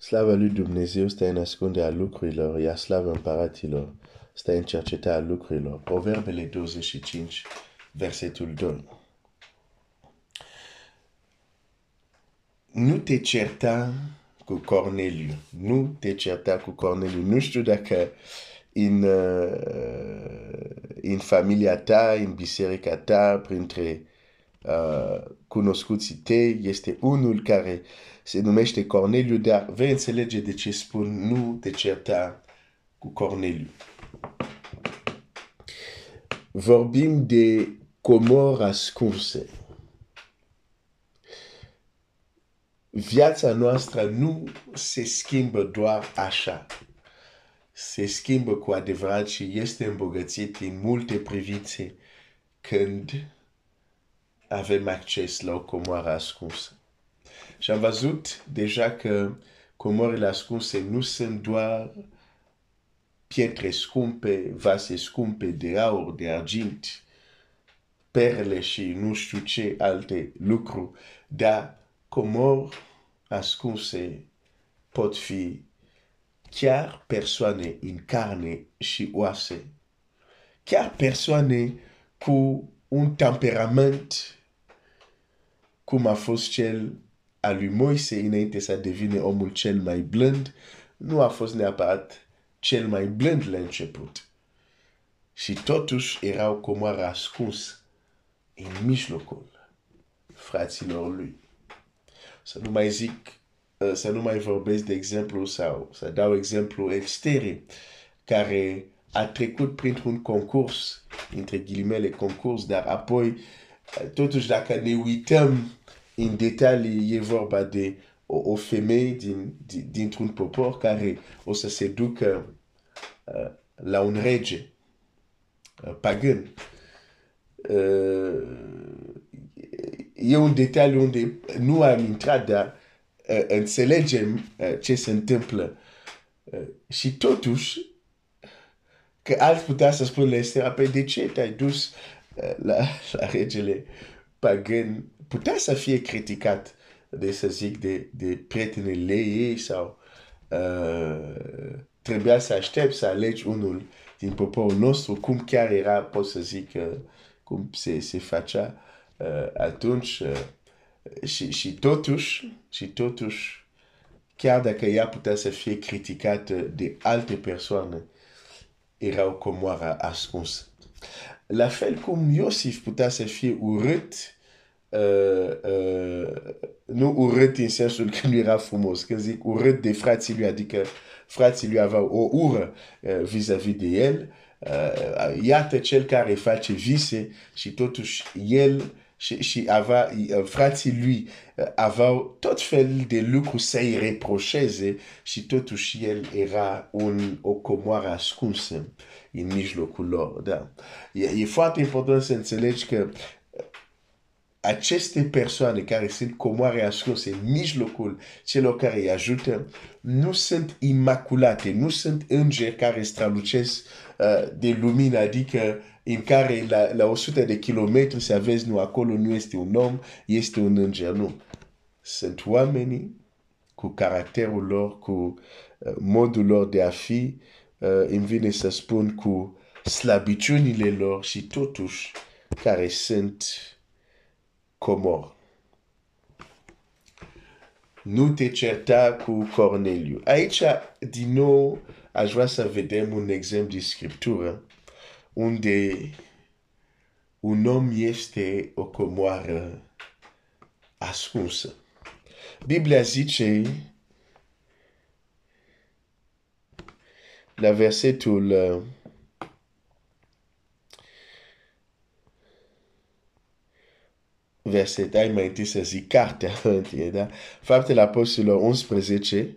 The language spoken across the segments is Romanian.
Slava lui Dumnezeu stă în ascunde a lucrurilor, iar slava împăratilor stă în cerceta a lucrurilor. Proverbele 25, versetul 2. Nu te certa cu Corneliu. Nu te certa cu Corneliu. Nu știu dacă în, uh, în familia ta, în biserica ta, printre uh, cunoscuții tăi, este unul care se numește Corneliu, dar vei înțelege de ce spun nu te certa cu Corneliu. Vorbim de comori ascunse. Viața noastră nu se schimbă doar așa. Se schimbă cu adevărat și este îmbogățit în multe privințe când avem acces la o comoară ascunsă. Și am văzut deja că comorile ascunse nu sunt doar pietre scumpe, vase scumpe de aur, de argint, perle și nu știu ce alte lucruri, dar comori ascunse pot fi chiar persoane în carne și oase, chiar persoane cu un temperament cum a fost cel al lui Moise înainte să devine omul cel mai blând, nu a fost neapărat cel mai blând la început. Și totuși era o comoară ascuns în mijlocul fraților lui. Să nu mai zic, să nu mai vorbesc de exemplu sau să dau exemplu extere care a trecut printr-un concurs, între ghilimele concurs, dar apoi, totuși dacă ne uităm în detalii, e vorba de o, o femeie din, din, dintr-un popor care o să se ducă uh, la un rege uh, pagan. Uh, e un detaliu unde nu am intrat, dar uh, înțelegem uh, ce se întâmplă. Uh, și totuși, că alt putea să spun la Estera, pe de ce te-ai dus uh, la, la regele pagan putea să fie criticat de să zic de, de prietenele ei sau uh, trebuia să aștept să alegi unul din poporul nostru, cum chiar era, pot să zic, uh, cum se, se facea uh, atunci uh, și, și totuși, și totuși, chiar dacă ea putea să fie criticată de alte persoane, era o comoară ascunsă. La fel cum Iosif putea să fie urât uh, uh, nu urât în sensul că nu era frumos. Când zic urât de frații lui, adică frații lui aveau o ură uh, vis-a-vis -vis de el, uh, iată cel care face vise și totuși el și, și avea, uh, frații lui uh, aveau tot fel de lucruri să-i reproșeze și totuși el era un, o comoară ascunsă în mijlocul lor. Da. E, e foarte important să înțelegi că aceste persoane care sunt comoare ascunse în mijlocul celor care îi ajută, nu sunt imaculate, nu sunt îngeri care strălucesc uh, de lumină, adică în care la, la 100 de kilometri să vezi, nu, acolo nu este un om, este un înger, nu. Sunt oamenii cu caracterul lor, cu uh, modul lor de a fi, uh, îmi vine să spun cu slabiciunile lor și totuși care sunt Comor. Nu te certa cu Corneliu. Aici, din nou, aș vrea să vedem un exemplu de scriptură unde un om este o comoară ascunsă. Biblia zice la versetul verset, ai mai întâi să zic cartea întâi, da? Faptele Apostolilor 11,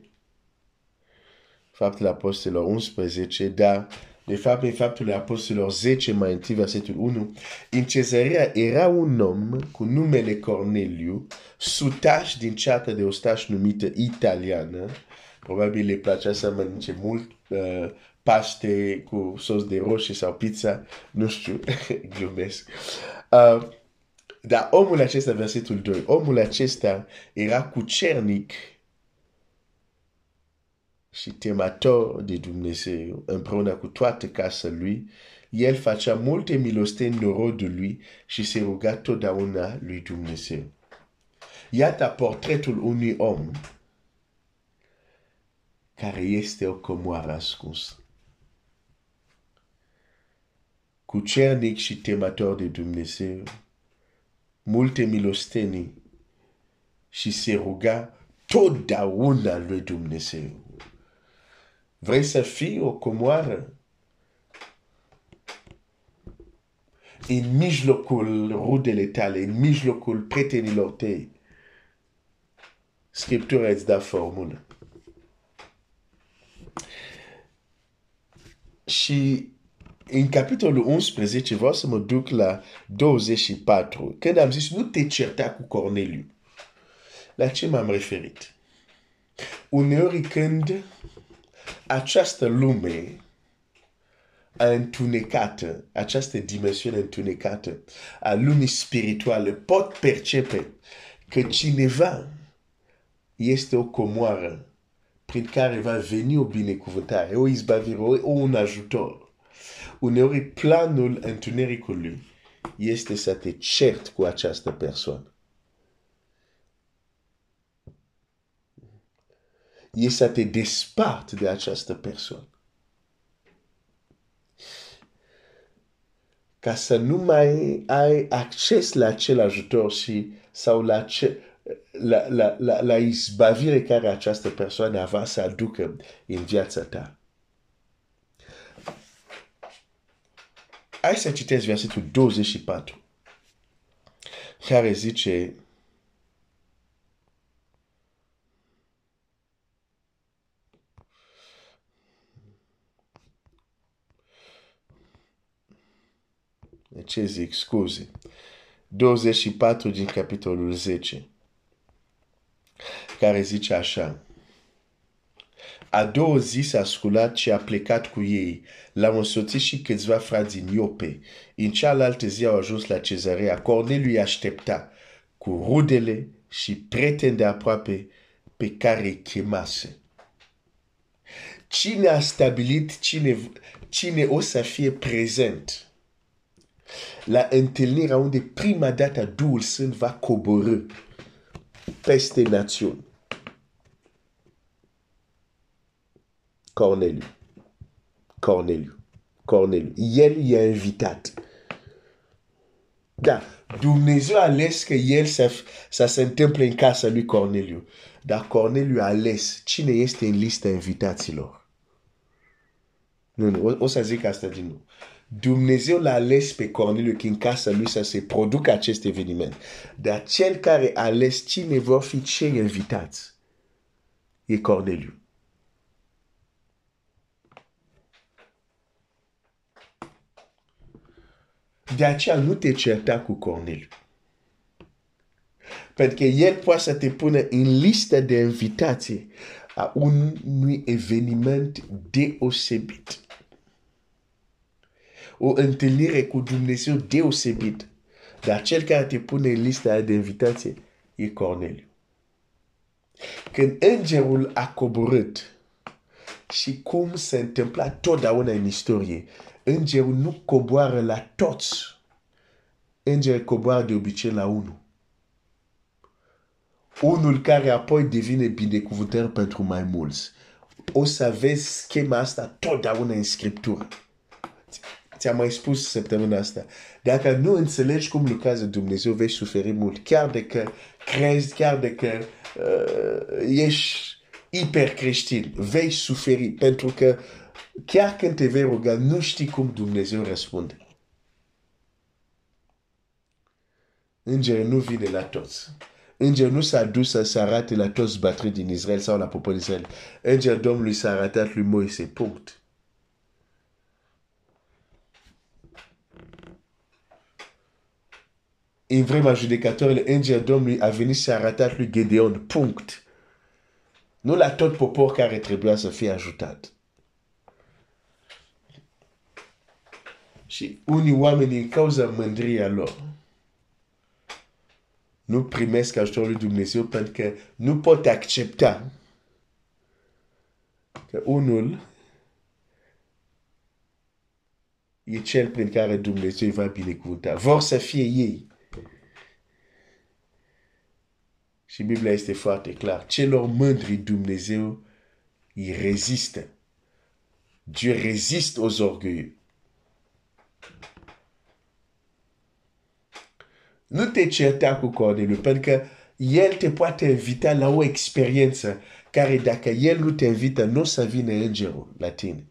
Faptele Apostolilor 11, da? De fapt, în Faptele Apostolilor 10, mai întâi, versetul 1, în Cezarea era un om cu numele Corneliu, sutaș din ceată de ostaș numită italiană, probabil le plăcea să mănânce mult uh, paste cu sos de roșie sau pizza, nu știu, glumesc. Uh, dar omul acesta, versetul 2, omul acesta era cucernic și temător de Dumnezeu, împreună cu toată casa lui, el facea multe milosteni în rodul lui și se ruga totdeauna lui Dumnezeu. Iată portretul unui om care este o comoară ascunsă. Cucernic și temător de Dumnezeu, multe milostenii și se ruga totdeauna lui Dumnezeu. Vrei să fii o comoară? În mijlocul rudele tale, în mijlocul prietenilor tăi, Scriptura îți da formulă. Și în capitolul 11 vreau să mă duc la 24, când am zis nu te certa cu Corneliu. La ce m-am referit? Uneori când această lume a întunecată, această dimensiune întunecată a lumii spirituale pot percepe că cineva este o comoară prin care va veni o binecuvântare, o izbavire, o un ajutor. Uneori planul întunericului este să te cert cu această persoană. E să te despart de această persoană. Ca să nu mai ai acces la acel ajutor și sau la, ce, la, la, la, la izbavire care această persoană avea să aducă în viața ta. Hai să citesc versetul 24, care zice, ce zic, scuze, 24 din capitolul 10, care zice așa, a doua zi s-a sculat și a plecat cu ei. L-au însoțit și câțiva frați din Iope. În cealaltă zi au ajuns la cezarea. Corneliu îi aștepta cu rudele și prieteni de aproape pe care îi chemase. Cine a stabilit cine, cine o să fie prezent la întâlnirea unde prima dată Duhul Sfânt va coborâ peste națiuni? Corneliu. Corneliu. Corneliu. El i-a invitat. Da, Dumnezeu a ales că el să, să se întâmple în casa lui Corneliu. Dar Corneliu a ales cine este în lista invitaților. Nu, nu, o, o să zic asta din nou. Dumnezeu l-a ales pe Corneliu că în casa lui să se producă acest eveniment. Dar cel care a ales cine vor fi cei invitați e Corneliu. De aceea nu te certa cu Corneliu. Pentru că el poate să te pună în listă de invitații a unui eveniment deosebit. O întâlnire cu Dumnezeu deosebit. Dar cel care te pune în lista de invitații e Corneliu. Când îngerul a coborât și cum se întâmpla totdeauna în istorie, îngerul nu coboară la toți. Îngerul coboară de obicei la unul. Unul care apoi devine binecuvântări pentru mai mulți. O să vezi schema asta totdeauna în Scriptură. Ți-am mai spus săptămâna asta. Dacă nu înțelegi cum lucrează Dumnezeu, vei suferi mult. Chiar de că crezi, chiar de că uh, ești hiper creștin, vei suferi. Pentru că chiar ruga, nu știi cum Dumnezeu răspunde. Îngerul nu vine la toți. Îngerul nu s-a dus să se arate la toți din Israel sau la poporul Israel. Îngerul Domnului s-a arătat lui Moise, punct. În vremea judecătorilor, îngerul Domnului a venit arătat lui Gedeon, punct. Nu la tot popor care trebuia să fie ajutat. Și unii oameni din cauza mândria lor nu primesc ajutorul lui Dumnezeu pentru că nu pot accepta că unul e cel prin care Dumnezeu îi va binecuvânta. Vor să fie ei. Și Biblia este foarte clar. Celor mândri Dumnezeu îi rezistă. Dieu résiste aux orgueilleux. Nu te certa cu Corneliu, pentru că el te poate invita la o experiență care dacă el nu te invită, nu o să vină îngerul la tine.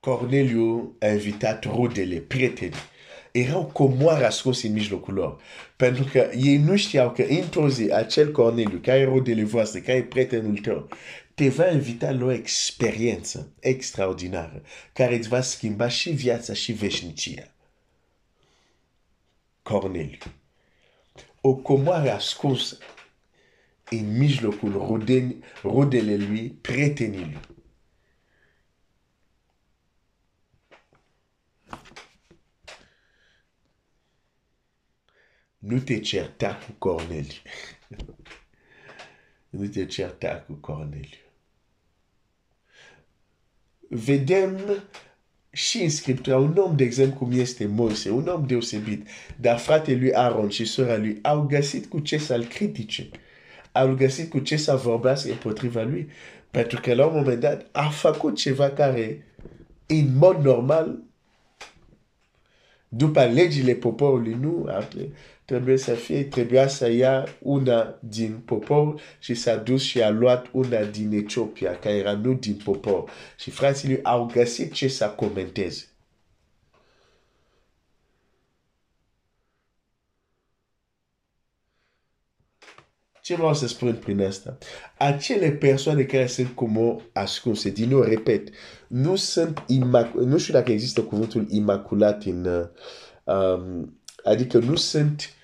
Corneliu a invitat rudele, prietenii. Erau comoare ascunse în mijlocul lor. Pentru că ei nu știau că într-o zi acel Corneliu, care e rudele voastre, care e prietenul tău, te va invita la o experiență extraordinară care îți va schimba și viața și veșnicia. Corneliu. O comoare ascunsă în mijlocul rudele lui, prietenii lui. Nu te certa cu Corneliu. nu te certa cu Corneliu. Vedem și în Scriptura un om, de exemplu, cum este Moise, un om deosebit, dar fratele lui Aaron și sora lui au găsit cu ce să-l critice. Au găsit cu ce să vorbească împotriva lui. Pentru că la un moment dat a făcut ceva care, în mod normal, după legile poporului, nu, trebuie să fie, trebuia să ia una din popor și s-a dus și a luat una din Etiopia, care era nu din popor. Și frații lui au găsit ce să comenteze. Ce vreau să spun prin asta? Acele persoane care sunt cum ascunse, din nou repet, nu sunt imac- nu știu dacă există cuvântul imaculat în, uh, um, adică nu sunt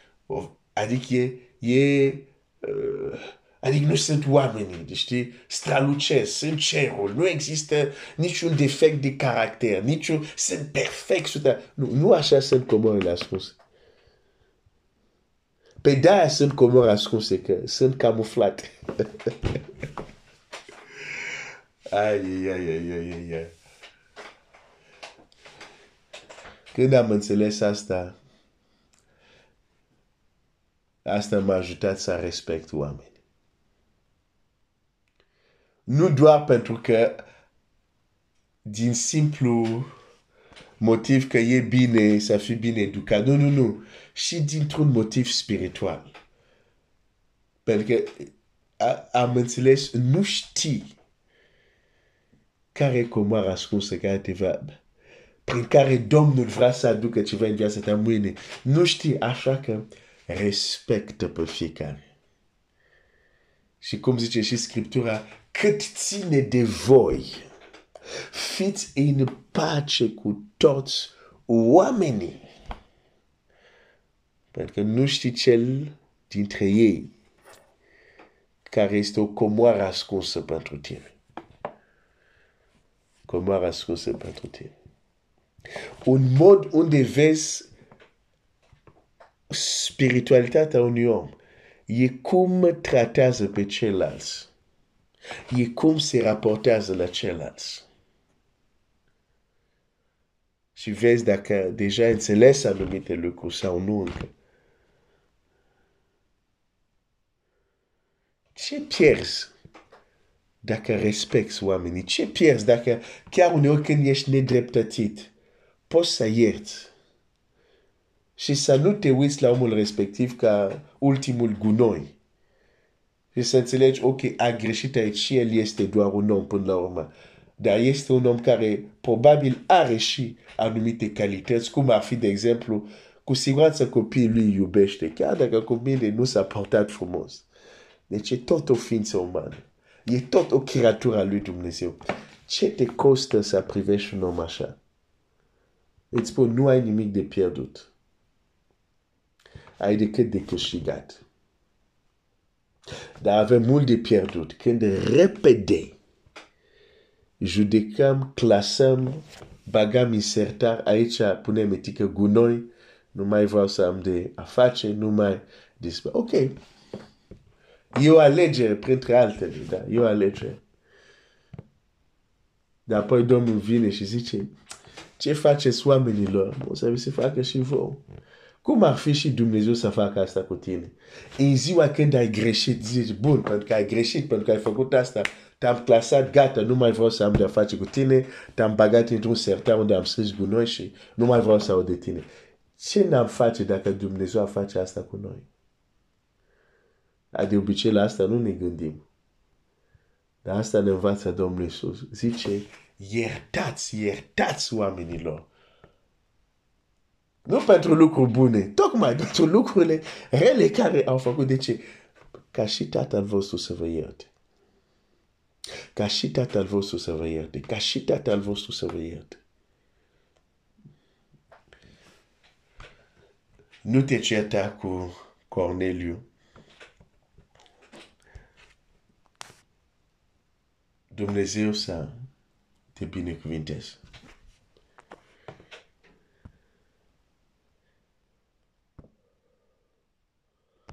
Adică e, e uh, adică nu sunt oamenii, știi, strălucesc, sunt cerul, nu există niciun defect de caracter, niciun, sunt perfect, sută. Nu, nu așa sunt comorile ascunse. Pe de-aia sunt comori ascunse, că sunt camuflate. ai, ai, ai, ai, ai, ai. Când am înțeles asta, Asta m-a ajutat să respect oameni. Nu doar pentru că din simplu motiv că e bine să fii bine educat. Nu, nu, nu. Și dintr-un motiv spiritual. Pentru că am înțeles, nu știi care e comoara ascunsă care te va, prin care Domnul vrea să aducă ceva în viața ta mâine. Nu știi, așa că respectă pe fiecare. Și cum zice și Scriptura, cât ține de voi, fiți în pace cu toți oamenii. Pentru că nu știi cel dintre ei care este o comoară ascunsă pentru tine. Comoară ascunsă pentru tine. Un mod unde vezi spiritualitatea unui om e cum tratează pe ceilalți. E cum se raportează la ceilalți. Și vezi dacă deja înțeles anumite lucruri sau nu încă. Ce pierzi dacă respecti oamenii? Ce pierzi dacă chiar uneori când ești nedreptățit, poți să ierți? și să nu te uiți la omul respectiv ca ultimul gunoi. Și să înțelegi, ok, a greșit aici și el este doar un om până la urmă. Dar este un om care probabil are și anumite calități, cum ar fi, de exemplu, cu siguranță copiii lui iubește, chiar dacă copiii nu s-a portat frumos. Deci e tot o ființă umană. E tot o creatură a lui Dumnezeu. Ce te costă să privești un om așa? Îți spun, nu ai nimic de pierdut ai decât de câștigat. Dar avem mult de pierdut când repede judecăm, clasăm bagam insertar aici punem etică gunoi, nu mai vreau să am de a face, nu mai despre. Ok. E o alegere printre altele, da? E o alegere. Dar apoi Domnul vine și zice, ce faceți oamenilor? O să vi se facă și vouă. Cum ar fi și Dumnezeu să facă asta cu tine? În ziua când ai greșit, zici, bun, pentru că ai greșit, pentru că ai făcut asta, te-am clasat, gata, nu mai vreau să am de-a face cu tine, te-am bagat într-un sertar unde am scris gunoi și nu mai vreau să aud de tine. Ce n-am face dacă Dumnezeu a face asta cu noi? De obicei la asta nu ne gândim. Dar asta ne învață Domnul Iisus. Zice, iertați, iertați oamenilor. Nu pentru lucruri bune, tocmai pentru lucrurile rele care au făcut. De ce? Ca și tatăl vostru să vă ierte. Ca și tatăl vostru să vă ierte. Ca și tatăl vostru să vă ierte. Nu te certa cu Corneliu. Dumnezeu să te binecuvinteze.